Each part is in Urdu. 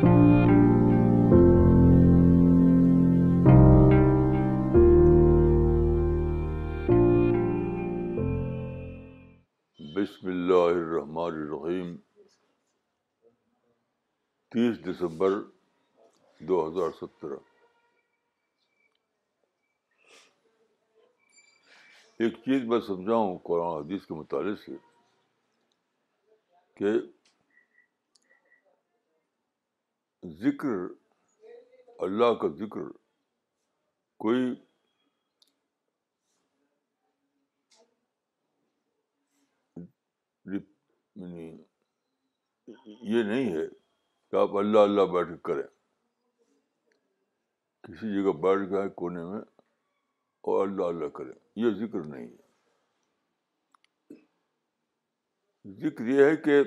بسم اللہ الرحمن الرحیم تیس دسمبر دو ہزار سترہ۔ ایک چیز میں سمجھاؤں قرآن حدیث کے مطالعے سے کہ ذکر، اللہ کا ذکر، کوئی یعنی یہ نہیں ہے کہ آپ اللہ اللہ بیٹھ کے کریں۔ کسی جگہ بیٹھ گئے کونے میں اور اللہ اللہ کریں۔ یہ ذکر نہیں ہے۔ ذکر یہ ہے کہ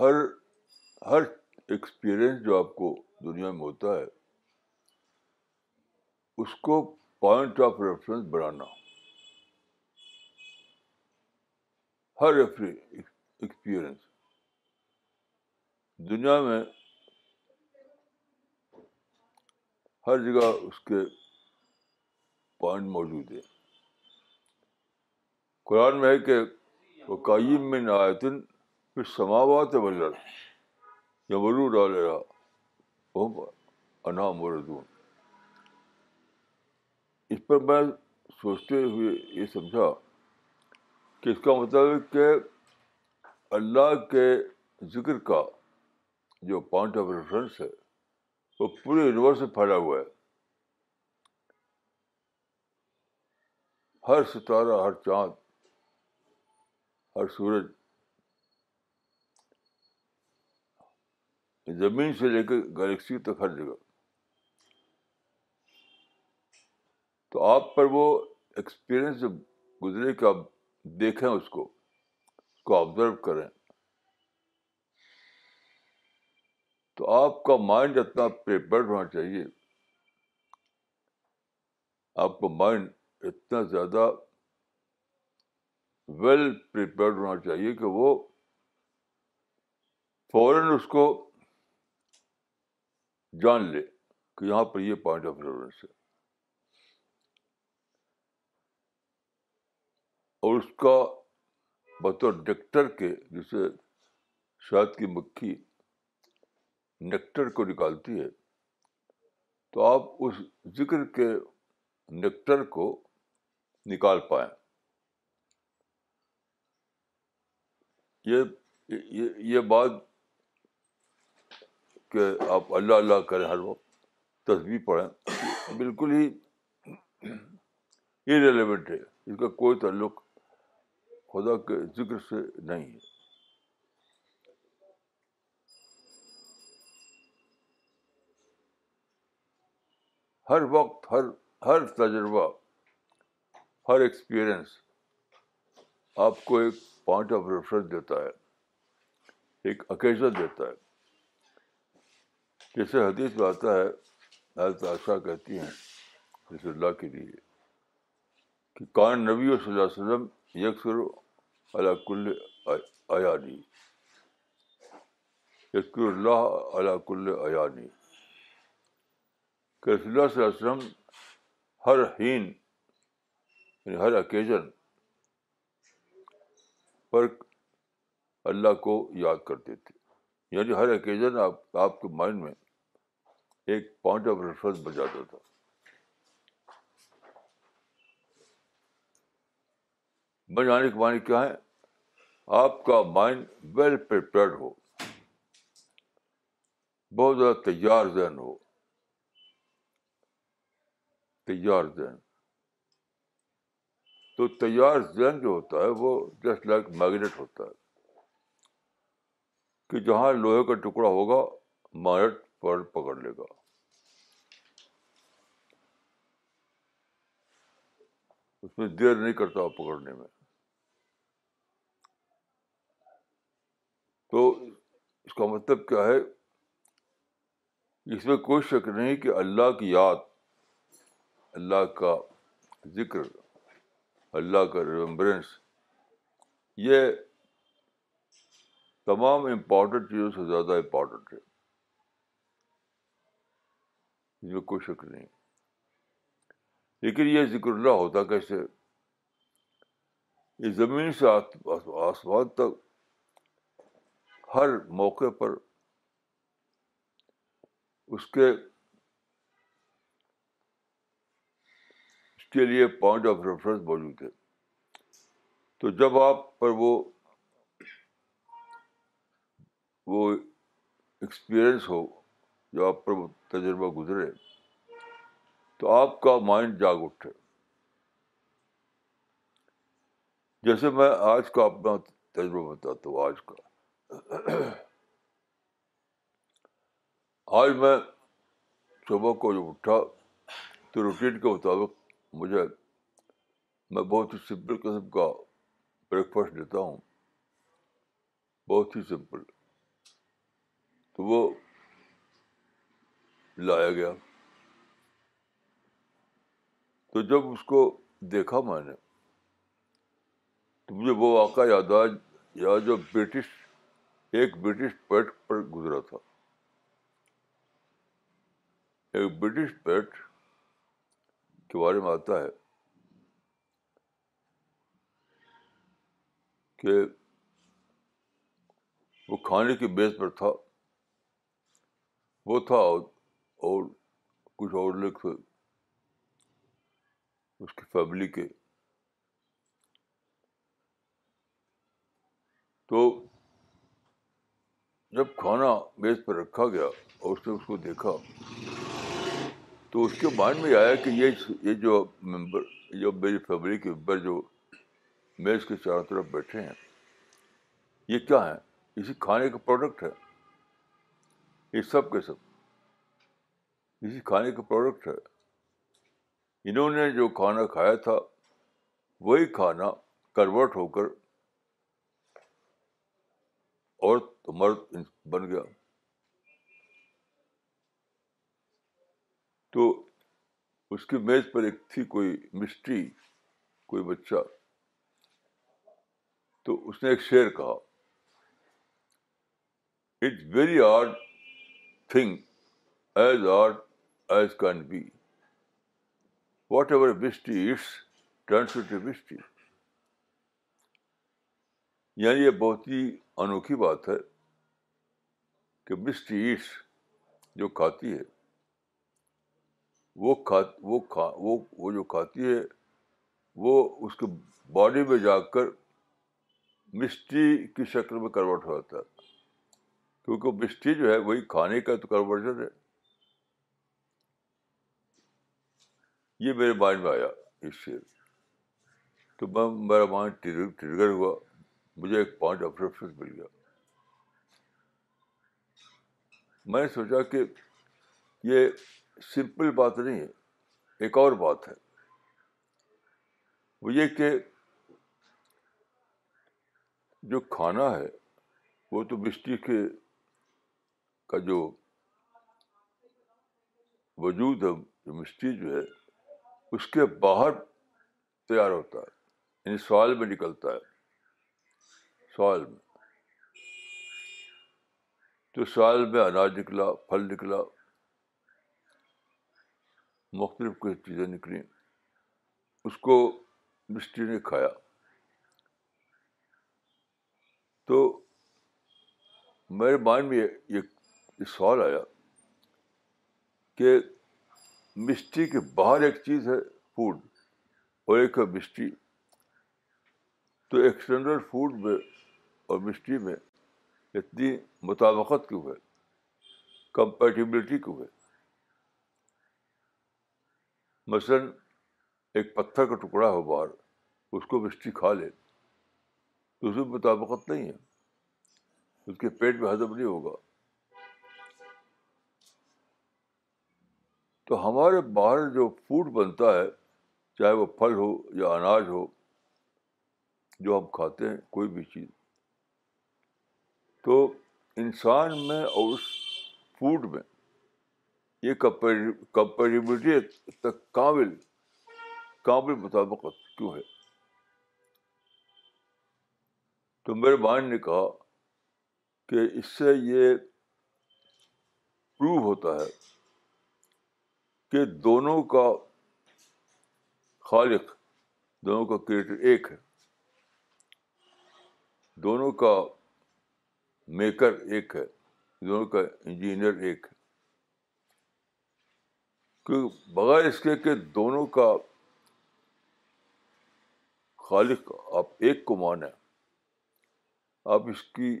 ہر ہر ایکسپیرئنس جو آپ کو دنیا میں ہوتا ہے، اس کو پوائنٹ آف ریفرنس بنانا۔ ہر ایکسپیرئنس دنیا میں ہر جگہ اس کے پوائنٹ موجود ہے قرآن میں ہے کہ وہ قائم میں نایتن پھر سماوات بلر یا ولو ڈال رہا وہ انا مردون اس پر میں سوچتے ہوئے یہ سمجھا کہ اس کا مطلب ہے کہ اللہ کے ذکر کا جو پوائنٹ آف ریفرنس ہے وہ پورے یونیورس میں پھیلا ہوا ہے ہر ستارہ ہر چاند ہر سورج زمین سے لے کے گلیکسی تک ہر جگہ۔ تو آپ پر وہ ایکسپیرئنس گزرے کہ آپ دیکھیں اس کو اس کو آبزرو کریں۔ تو آپ کا مائنڈ اتنا پریپیئرڈ ہونا چاہیے۔ آپ کا مائنڈ اتنا زیادہ ویل پریپیئرڈ ہونا چاہیے کہ وہ فوراً اس کو جان لے کہ یہاں پر یہ پوائنٹ آف ریفرنس ہے۔ اور اس کا بطور ڈکٹر کے جسے شہد کی مکھی نیکٹر کو نکالتی ہے، تو آپ اس ذکر کے نیکٹر کو نکال پائیں۔ یہ یہ بات کہ آپ اللہ اللہ کریں ہر وقت تصویر پڑھیں۔ بالکل ہی ریلیونٹ ہے۔ اس کا کوئی تعلق خدا کے ذکر سے نہیں ہے۔ ہر وقت، ہر ہر تجربہ، ہر ایکسپیرئنس آپ کو ایک پوائنٹ آف ریفرنس دیتا ہے، ایک اوکیزن دیتا ہے۔ جیسے حدیث میں آتا ہے، حضرت عائشہ کہتی ہیں رسول اللہ کے لیے، کہ کان نبی صلی اللہ علیہ وسلم یکسر اللہ کل ایانی۔ یکسر اللہ علیہ کل ایانی۔ کہ رسول اللہ صلی اللہ علیہ وسلم ہر حین یعنی ہر اوکیزن پر اللہ کو یاد کرتے تھے یعنی ہر اوکیزن آپ آپ کے مائنڈ میں ایک پوائنٹ آف ریفرنس بن جاتا تھا۔ بن جانے کے معنی کیا ہے؟ آپ کا مائنڈ ویل پریپیئرڈ ہو۔ بہت زیادہ تیار ذہن ہو۔ تیار ذہن۔ تو تیار ذہن جو ہوتا ہے وہ جسٹ لائک میگنیٹ ہوتا ہے۔ کہ جہاں لوہے کا ٹکڑا ہوگا میگنیٹ پر پکڑ لے گا۔ اس میں دیر نہیں کرتا پکڑنے میں۔ تو اس کا مطلب کیا ہے؟ اس میں کوئی شک نہیں کہ اللہ کی یاد، اللہ کا ذکر، اللہ کا ریمبرنس یہ تمام امپورٹنٹ چیزوں سے زیادہ امپورٹنٹ ہے۔ اس میں کوئی شک نہیں۔ لیکن یہ ذکر اللہ ہوتا کیسے؟ یہ زمین سے آسمان تک ہر موقع پر اس کے اس کے لیے پوائنٹ آف ریفرنس موجود ہے تو جب آپ پر وہ وہ ایکسپیرئنس ہو جو آپ پر تجربہ گزرے، تو آپ کا مائنڈ جاگ اٹھے۔ جیسے میں آج کا اپنا تجربہ بتاتا ہوں، آج کا۔ آج میں صبح کو جب اٹھا، تو روٹین کے مطابق مجھے، میں بہت ہی سمپل قسم کا بریک فاسٹ لیتا ہوں۔ بہت ہی سمپل تو وہ لایا گیا۔ تو جب اس کو دیکھا میں نے، تو مجھے وہ واقعہ یاد آیا یا جو برٹش، ایک برٹش پیٹ پر گزرا تھا۔ ایک برٹش پیٹ کے بارے میں آتا ہے کہ وہ کھانے کی بیس پر تھا۔ وہ تھا اور کچھ اور لوگ تھے اس کی فیملی کے۔ تو جب کھانا میز پر رکھا گیا اور اس نے اس کو دیکھا، تو اس کے مائنڈ میں آیا کہ یہ یہ جو ممبر جو میری فیملی کے ممبر جو میز کے چاروں طرف بیٹھے ہیں، یہ کیا ہے اسی کھانے کا پروڈکٹ ہے۔ یہ سب کے سب۔ اسی کھانے کا پروڈکٹ ہے۔ انہوں نے جو کھانا کھایا تھا، وہی کھانا کنورٹ ہو کر اور مرد بن گیا۔ تو اس کی میز پر ایک تھی کوئی مسٹری، کوئی بچہ۔ تو اس نے ایک شعر کہا۔ It's very hard thing as hard as can be whatever mystery it's turns to mystery یعنی یہ بہت ہی انوکھی بات ہے کہ مسٹری ایٹس جو کھاتی ہے، وہ کھا وہ کھا، وہ وہ جو کھاتی ہے، وہ اس کے باڈی میں جا کر مسٹری کی شکل میں کنورٹ ہو جاتا ہے۔ کیونکہ مسٹری جو ہے وہی کھانے کا تو کنورژن ہے۔ یہ میرے مائنڈ میں آیا اس سے۔ تو میں میرا مائنڈ ٹریگر ہوا۔ مجھے ایک پوائنٹ آف ریفرنس مل گیا۔ میں نے سوچا کہ یہ سمپل بات نہیں ہے، ایک اور بات ہے۔ وہ یہ کہ جو کھانا ہے، وہ تو مسٹی کے کا جو وجود ہے، جو مسٹی جو ہے، اس کے باہر تیار ہوتا ہے یعنی سوال میں نکلتا ہے۔ سوال میں۔ تو سوال میں اناج نکلا، پھل نکلا، مختلف کوئی چیزیں نکلیں اس کو مسٹری نے کھایا۔ تو میرے مائنڈ میں یہ سوال آیا کہ مسٹری کے باہر ایک چیز ہے فوڈ اور ایک ہے مسٹری تو ایکسٹرنل فوڈ میں اور مسٹری میں اتنی مطابقت کیوں ہے؟ کمپیٹیبلٹی کیوں ہے؟ مثلاً ایک پتھر کا ٹکڑا ہو باہر، اس کو مسٹری کھا لے، تو اس میں مطابقت نہیں ہے۔ اس کے پیٹ میں ہضم نہیں ہوگا۔ تو ہمارے باہر جو فوڈ بنتا ہے، چاہے وہ پھل ہو یا اناج ہو، جو ہم کھاتے ہیں، کوئی بھی چیز۔ تو انسان میں اور اس فوڈ میں یہ کمپیریبلٹی تک قابل قابل مطابقت کیوں ہے؟ تو میرے مائنڈ نے کہا کہ اس سے یہ پروو ہوتا ہے کہ دونوں کا خالق، دونوں کا کریٹر ایک ہے۔ دونوں کا میکر ایک ہے، دونوں کا انجینئر ایک ہے۔ کیونکہ بغیر اس کے کہ دونوں کا خالق آپ ایک کو مانیں آپ اس کی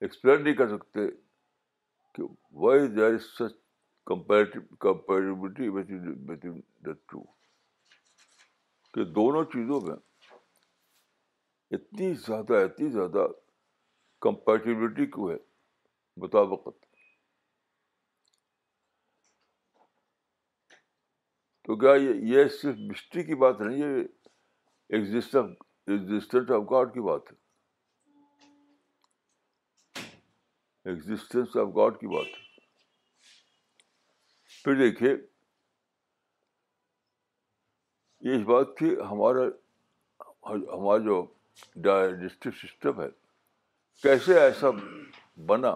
ایکسپلین نہیں کر سکتے کہ why there is such کمپیریٹیوٹی the two کہ دونوں چیزوں میں اتنی زیادہ اتنی زیادہ کمپیٹیبلٹی کیوں ہے مطابقت. تو کیا یہ صرف مسٹری کی بات نہیں یہ ایگزٹنٹ آف گاڈ کی بات ہے. ایگزٹینس آف گاڈ کی بات ہے. پھر دیکھیے یہ اس بات کی ہمارا ہمارا جو ڈائجسٹو سسٹم ہے، کیسے ایسا بنا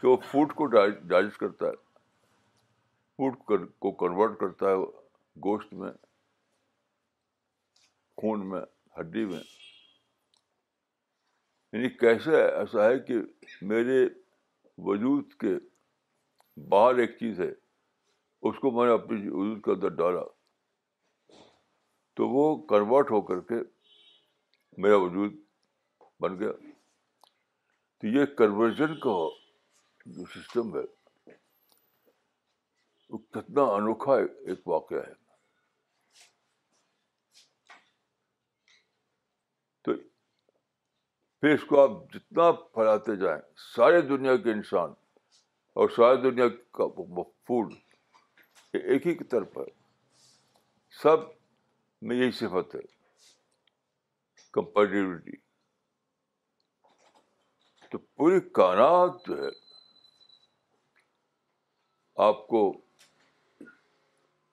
کہ وہ فوڈ کو ڈائجسٹ کرتا ہے، فوڈ کو کنورٹ کرتا ہے گوشت میں، خون میں، ہڈی میں۔ یعنی کیسے ایسا ہے کہ میرے وجود کے باہر ایک چیز ہے اس کو میں نے اپنی وجود کے اندر ڈالا۔ تو وہ کنورٹ ہو کر کے میرا وجود بن گیا۔ تو یہ کنورژن کا جو سسٹم ہے، وہ کتنا انوکھا ایک واقعہ ہے۔ تو پھر اس کو آپ جتنا پھیلاتے جائیں، سارے دنیا کے انسان اور ساری دنیا کا فوڈ ایک ہی طرف ہے سب میں یہی صفت ہے کمپیٹیوٹی تو پوری کائنات جو ہے، آپ کو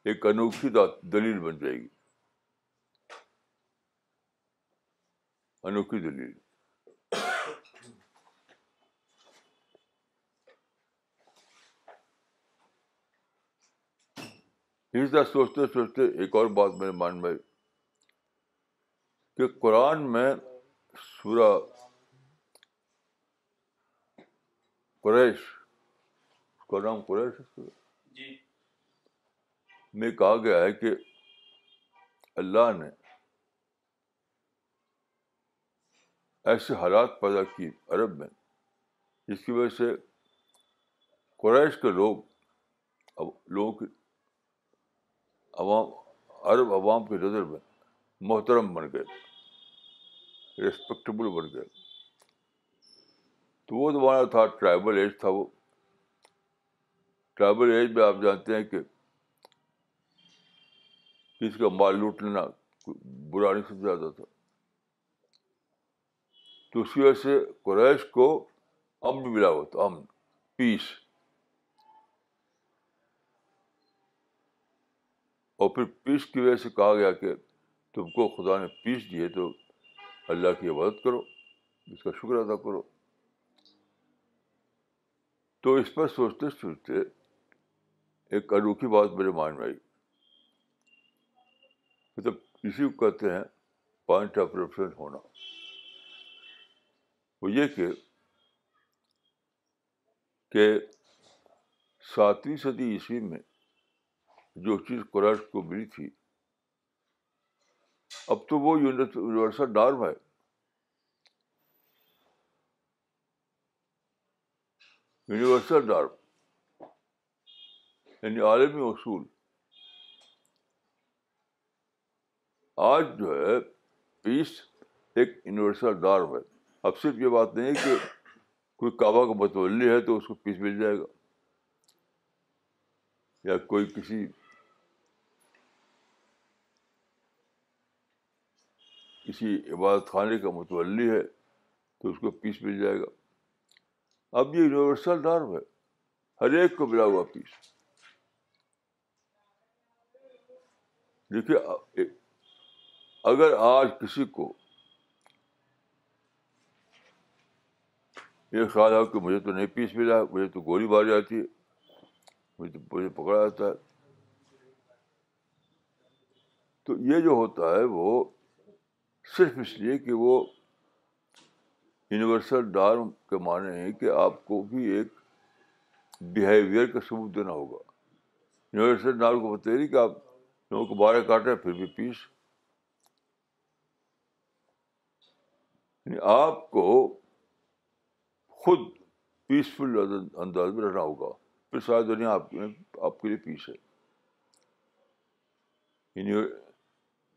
ایک انوکھی دلیل بن جائے گی۔ انوکھی دلیل۔ سوچتے سوچتے ایک اور بات میرے مان میں کہ قرآن میں سورہ قریش اس کا نام قریش جی۔ میں کہا گیا ہے کہ اللہ نے ایسے حالات پیدا کی عرب میں جس کی وجہ سے قریش کے لوگ لوگوں کی عوام عرب عوام کی نظر میں محترم بن گئے ریسپیکٹیبل بن گئے۔ تو وہ زمانہ تھا ٹرائبل ایج تھا وہ۔ ٹرائبل ایج میں آپ جانتے ہیں کہ کسی کا مال لوٹ لینا برا نہیں سمجھا جاتا تھا۔ تو اس کی وجہ سے قریش کو امن ملا ہوا تھا امن پیس اور پھر پیس کی وجہ سے کہا گیا کہ تم کو خدا نے پیس دیے تو اللہ کی عبادت کرو، اس کا شکر ادا کرو۔ تو اس پر سوچتے سوچتے ایک انوکھی بات میرے مان میں آئی۔ مطلب اسی کو کہتے ہیں پوائنٹ آف ریفرنس ہونا، وہ یہ کہ کہ ساتویں صدی عیسوی میں جو چیز قریش کو ملی تھی۔ اب تو وہ یونیورسل ڈارم ہے یونیورسل ڈارم یعنی عالمی اصول۔ آج جو ہے پیس ایک یونیورسل ڈارم ہے اب صرف یہ بات نہیں کہ کوئی کعبہ کا متولی ہے تو اس کو پیس مل جائے گا؟ یا کوئی کسی کسی عبادت خانے کا متولی ہے تو اس کو پیس مل جائے گا۔ اب یہ یونیورسل ڈارم ہے، ہر ایک کو ملا ہوا پیس دیکھیے، اگر آج کسی کو یہ خیال ہے کہ مجھے تو نہیں پیس ملا، مجھے تو گولی ماری جاتی ہے، مجھے تو مجھے پکڑا جاتا ہے، تو یہ جو ہوتا ہے وہ صرف اس لیے کہ وہ یونیورسل ڈارم کے معنی ہے کہ آپ کو بھی ایک بیہیویئر کا ثبوت دینا ہوگا۔ یونیورسل ڈارم کو بتائیے نہیں کہ آپ لوگوں کو بارہ کاٹے پھر بھی پیس یعنی آپ کو خود پیسفل انداز میں رہنا ہوگا۔ پھر ساری دنیا آپ آپ کے لیے پیس ہے۔ یعنی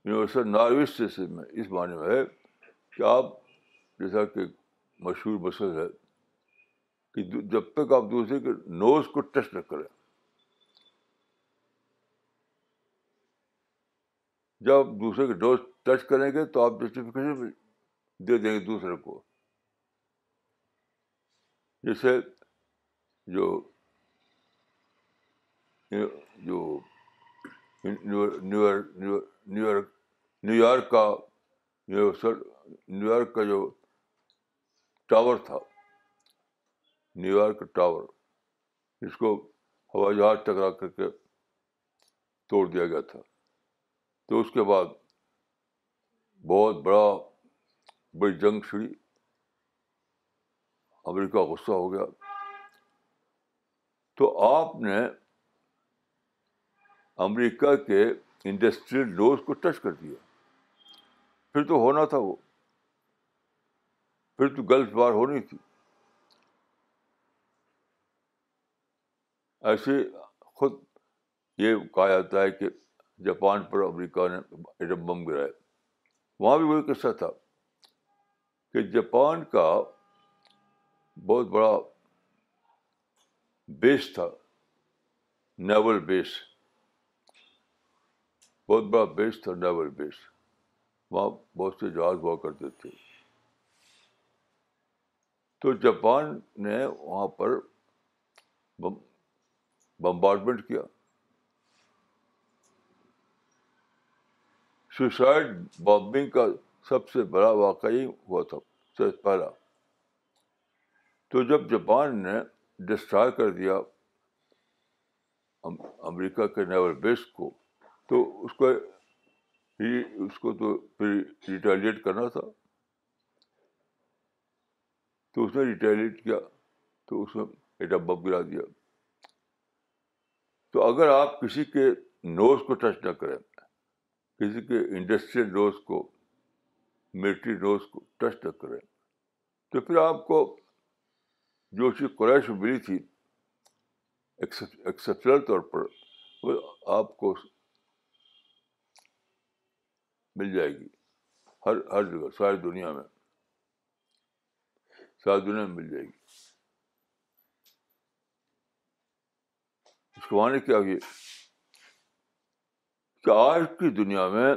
یونیورسل ناروس سے میں اس معنی میں ہے کہ آپ جیسا کہ مشہور مسئلہ ہے کہ جب تک آپ دوسرے کے نوز کو ٹچ نہ کریں، جب دوسرے کے ڈوز ٹچ کریں گے تو آپ جسٹیفکیشن دے دیں گے دوسرے کو۔ جیسے جو جو نیو یارک نیو یارک کا نیو یارک کا جو ٹاور تھا نیو یارک ٹاور جس کو ہوائی جہاز ٹکرا کر کے توڑ دیا گیا تھا تو اس کے بعد بہت بڑا بڑی جنگ چھڑی امریکہ غصہ ہو گیا تو آپ نے امریکہ کے انڈسٹریل ڈوز کو ٹچ کر دیا۔ پھر تو ہونا تھا وہ۔ پھر تو گلف بار ہونی تھی۔ ایسے خود یہ کہا جاتا ہے کہ جاپان پر امریکہ نے ایٹم بم گرائے وہاں بھی وہی قصہ تھا کہ جاپان کا بہت بڑا بیس تھا، نیول بیس۔ بہت بڑا بیس تھا نیول بیس۔ وہاں بہت سے جہاز ہوا کرتے تھے۔ تو جاپان نے وہاں پر بمبارڈمنٹ کیا۔ سوسائڈ بامبنگ کا سب سے بڑا واقعی ہوا تھا، سب سے پہلا۔ تو جب جاپان نے ڈسٹرائے کر دیا امریکہ کے نیول بیس کو تو اس کو اس کو تو پھر ریٹیلیٹ کرنا تھا۔ تو اس نے ریٹیلیٹ کیا، تو اس میں ایٹم بم گرا دیا۔ تو اگر آپ کسی کے نوز کو ٹچ نہ کریں، کسی کے انڈسٹریل نوز کو ملٹری نوز کو ٹچ نہ کریں، تو پھر آپ کو جو چیز قریش ملی تھی ایکسیپشنل طور پر، وہ آپ کو مل جائے گی۔ ہر ہر جگہ، ساری دنیا میں۔ ساری دنیا میں مل جائے گی۔ اس کو معنی کیا ہوئی کہ آج کی دنیا میں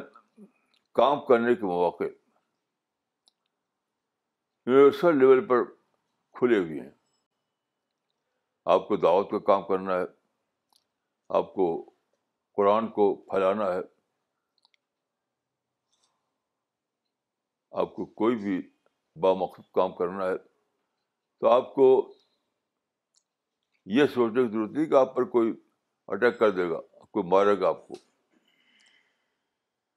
کام کرنے کے مواقع یونیورسل لیول پر کھلے ہوئے ہیں۔ آپ کو دعوت کا کام کرنا ہے۔ آپ کو قرآن کو پھیلانا ہے۔ آپ کو کوئی بھی بامقصد کام کرنا ہے، تو آپ کو یہ سوچنے کی ضرورت نہیں کہ آپ پر کوئی اٹیک کر دے گا، کوئی مارے گا آپ کو۔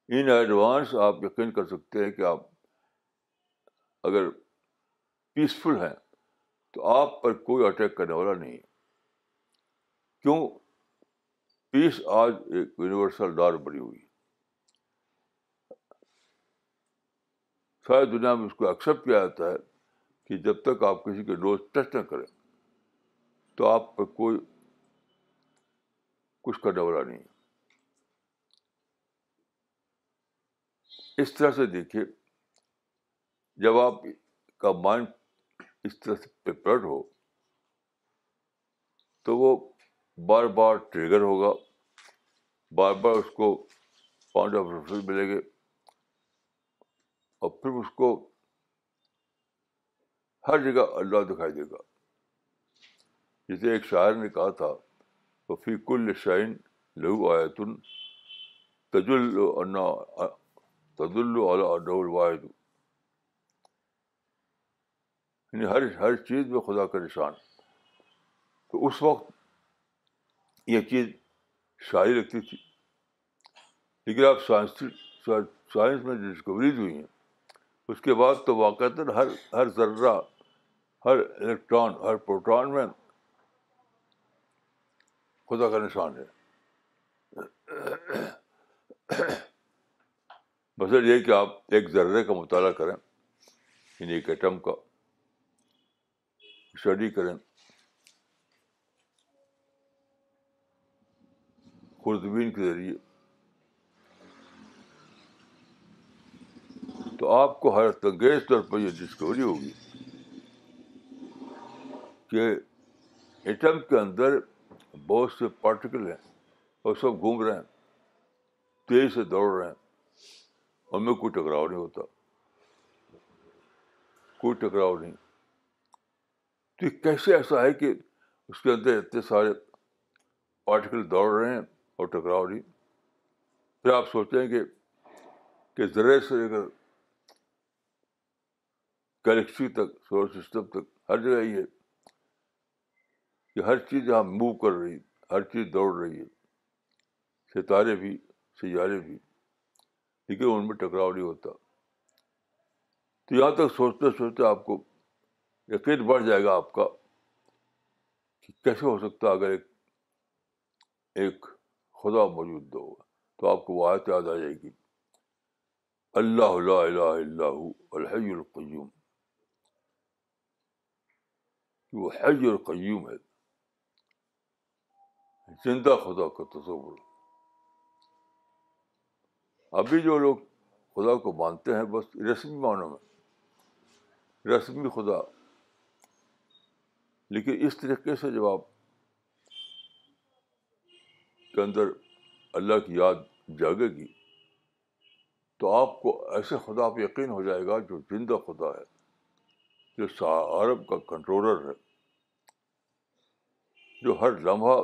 ان ایڈوانس آپ یقین کر سکتے ہیں کہ آپ اگر پیسفل ہیں، تو آپ پر کوئی اٹیک کرنے والا نہیں ہے۔ کیوں؟ پیس آج ایک یونیورسل ڈار بڑی ہوئی ساری دنیا میں اس کو ایکسیپٹ کیا جاتا ہے کہ جب تک آپ کسی کے ڈوز ٹچ نہ کریں، تو آپ پر کوئی کچھ کرنے والا نہیں اس طرح سے دیکھیے، جب آپ کا مائنڈ اس طرح سے ہو، تو وہ بار بار ٹریگر ہوگا، بار بار اس کو پوائنٹ آف ریفرنس ملے گے۔ اور پھر اس کو ہر جگہ اللہ دکھائی دے گا۔ جسے ایک شاعر نے کہا تھا وہ فی کل شائن لہو آیتن تجل یعنی ہر ہر چیز میں خدا کا نشان۔ تو اس وقت یہ چیز شاعری لگتی تھی۔ لیکن آپ سائنس سائنس میں جو ڈسکوریز ہوئی ہیں۔ اس کے بعد تو واقع ہر ہر ذرہ، ہر الیکٹران ہر پروٹون میں خدا کا نشان ہے۔ مثلاً یہ کہ آپ ایک ذرے کا مطالعہ کریں یعنی ایک ایٹم کا اسٹڈی کریں۔ خوردبین کے ذریعے تو آپ کو حیرت انگیز طور پر یہ ڈسکوری ہوگی کہ ایٹم کے اندر بہت سے پارٹیکل ہیں اور سب گھوم رہے ہیں تیز سے دوڑ رہے ہیں اور میں کوئی ٹکراؤ نہیں ہوتا۔ کوئی ٹکراؤ نہیں۔ تو یہ کیسے ایسا ہے کہ اس کے اندر اتنے سارے پارٹیکل دوڑ رہے ہیں اور ٹکراؤ نہیں؟ پھر آپ سوچیں کہ کہ ذرے سے لے کر گلیکسی تک سولر سسٹم تک، ہر جگہ یہ کہ ہر چیز یہاں موو کر رہی ہر چیز دوڑ رہی ہے، ستارے بھی، سیارے بھی، لیکن ان میں ٹکراؤ نہیں ہوتا۔ تو یہاں تک سوچتے سوچتے آپ کو یقین بڑھ جائے گا آپ کا کہ کیسے ہو سکتا اگر ایک ایک خدا موجود ہو، تو آپ کو وہ آیت یاد آ جائے گی۔ اللہ لا الہ الا الحی القیوم۔ وہ حی القیوم ہے زندہ خدا کا تصور. ابھی جو لوگ خدا کو مانتے ہیں، بس رسمی معنوں میں. رسمی خدا. لیکن اس طریقے سے جب آپ کے اندر اللہ کی یاد جاگے گی، تو آپ کو ایسے خدا پہ یقین ہو جائے گا جو زندہ خدا ہے، جو عرب کا کنٹرولر ہے. جو ہر لمحہ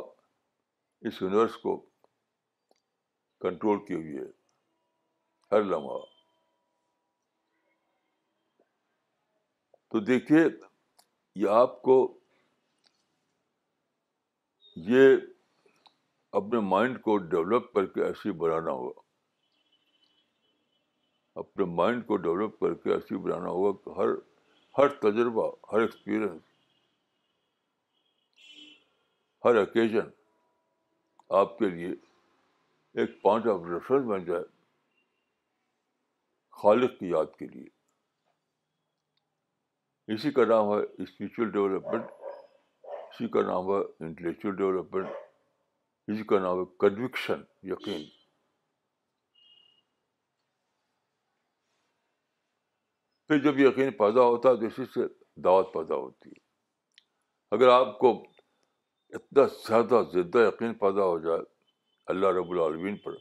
اس یونیورس کو کنٹرول کی ہوئی ہے، ہر لمحہ۔ تو دیکھیے، یہ آپ کو یہ اپنے مائنڈ کو ڈیولپ کر کے ایسی بنانا ہوگا۔ اپنے مائنڈ کو ڈیولپ کر کے ایسی بنانا ہوگا کہ ہر ہر تجربہ، ہر ایکسپیرئنس ہر اوکیزن آپ کے لیے ایک پوائنٹ آف ریفرنس بن جائے خالق کی یاد کے لیے۔ اسی کا نام ہے اسپریچل ڈیولپمنٹ اسی کا نام ہے انٹلیکچوئل ڈیولپمنٹ اسی کا نام ہے کنوکشن یقین۔ پھر جب یقین پیدا ہوتا ہے تو اسی سے دعوت پیدا ہوتی ہے۔ اگر آپ کو اتنا زیادہ زندہ یقین پیدا ہو جائے اللہ رب العالمین پر،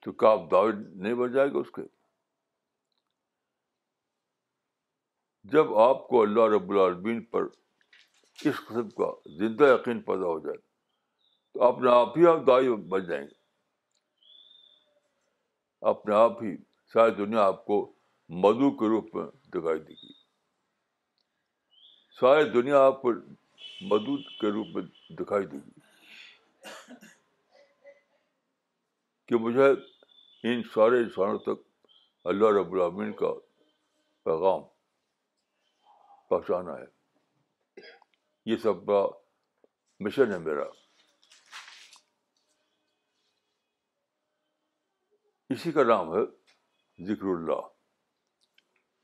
تو کیا آپ دعوت نہیں بن جائے گا اس کے؟ جب آپ کو اللہ رب العالمین پر اس قسم کا زندہ یقین پیدا ہو جائے، تو اپنے آپ ہی آپ دائی بن جائیں گے۔ اپنے آپ ہی ساری دنیا آپ کو مدو کے روپ میں دکھائی دے گی۔ ساری دنیا آپ کو مدود کے روپ میں دکھائی دے گی۔ کہ مجھے ان سارے انسانوں تک اللہ رب العامین کا پیغام پہنچانا ہے۔ یہ سب کا مشن ہے میرا۔ اسی کا نام ہے ذکر اللہ۔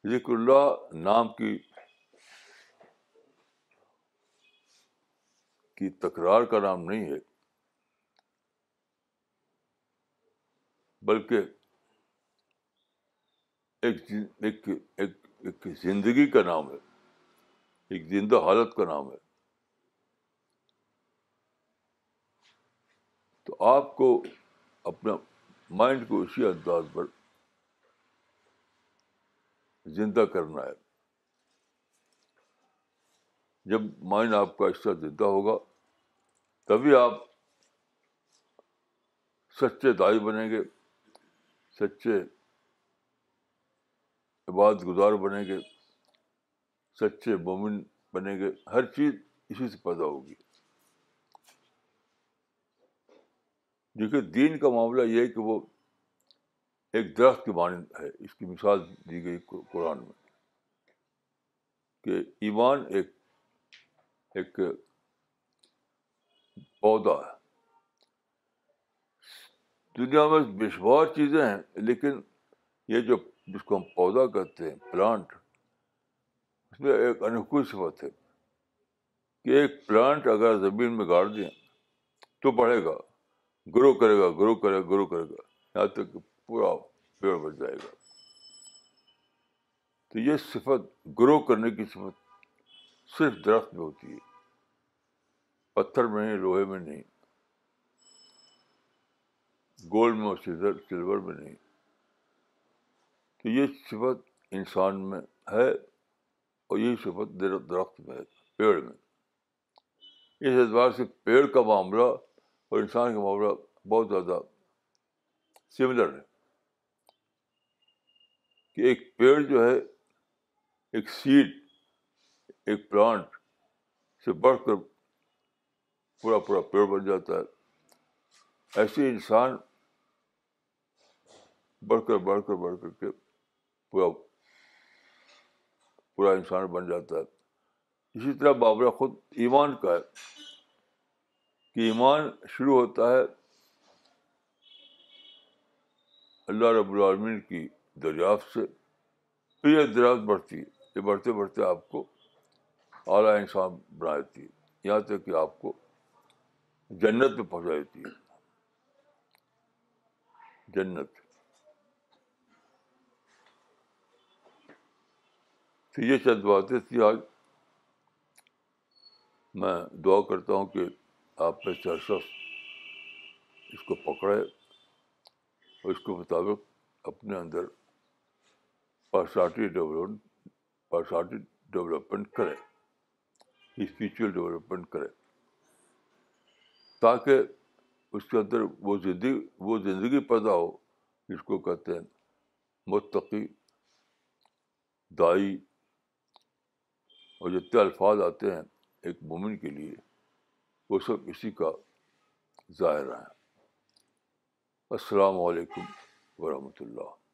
ذکر اللہ نام کی کی تکرار کا نام نہیں ہے بلکہ ایک ایک, ایک, ایک زندگی کا نام ہے ایک زندہ حالت کا نام ہے۔ تو آپ کو اپنا مائنڈ کو اسی انداز پر زندہ کرنا ہے۔ جب مائنڈ آپ کا اس طرح زندہ ہوگا تبھی آپ سچے دائی بنیں گے، سچے عبادت گزار بنیں گے، سچے مومن بنیں گے، ہر چیز اسی سے پیدا ہوگی۔ دیکھیے، دین کا معاملہ یہ ہے کہ وہ ایک درخت کی مانند ہے۔ اس کی مثال دی گئی قرآن میں کہ ایمان ایک ایک پودا ہے دنیا میں بے شمار چیزیں ہیں، لیکن یہ جو جس کو ہم پودا کہتے ہیں پلانٹ اس میں ایک انوکھوئی صفت ہے کہ ایک پلانٹ اگر زمین میں گاڑ دیں تو بڑھے گا، گرو کرے گا، گرو کرے گا، گرو کرے گا، یہاں تک کہ پورا پیڑ بن جائے گا۔ تو یہ صفت گرو کرنے کی صفت صرف درخت میں ہوتی ہے۔ پتھر میں نہیں، لوہے میں نہیں۔ گولڈ میں اور سلور میں نہیں۔ تو یہ صفت انسان میں ہے اور یہی صفت درخت میں ہے، پیڑ میں۔ اس اعتبار سے پیڑ کا معاملہ اور انسان کا معاملہ بہت زیادہ سملر ہے۔ کہ ایک پیڑ جو ہے، ایک سیڈ ایک پلانٹ سے بڑھ کر پورا پورا پیڑ بن جاتا ہے۔ ایسے انسان بڑھ کر بڑھ کر بڑھ کر کے پورا پورا انسان بن جاتا ہے۔ اسی طرح معاملہ خود ایمان کا ہے کہ ایمان شروع ہوتا ہے اللہ رب العالمین کی دریافت سے۔ پھر یہ دریافت بڑھتی ہے، یہ بڑھتے بڑھتے آپ کو اعلیٰ انسان بنا دیتی ہے۔ یہاں تک کہ آپ کو جنت میں پہنچا دیتی ہے۔ جنت۔ تو یہ چند باتیں تھی آج میں دعا کرتا ہوں کہ آپ میں چرچ اس کو پکڑے اور اس کے مطابق اپنے اندر پرسنالٹی ڈیولپمنٹ پرسنالٹی ڈیولپمنٹ کرے۔ اسپریچل ڈیولپمنٹ کرے۔ تاکہ اس کے اندر وہ زندگی وہ زندگی پیدا ہو، جس کو کہتے ہیں متقی، دائی، اور جتنے الفاظ آتے ہیں ایک مومن کے لیے، وہ سب اسی کا ظاہر ہے السلام علیکم ورحمۃ اللہ۔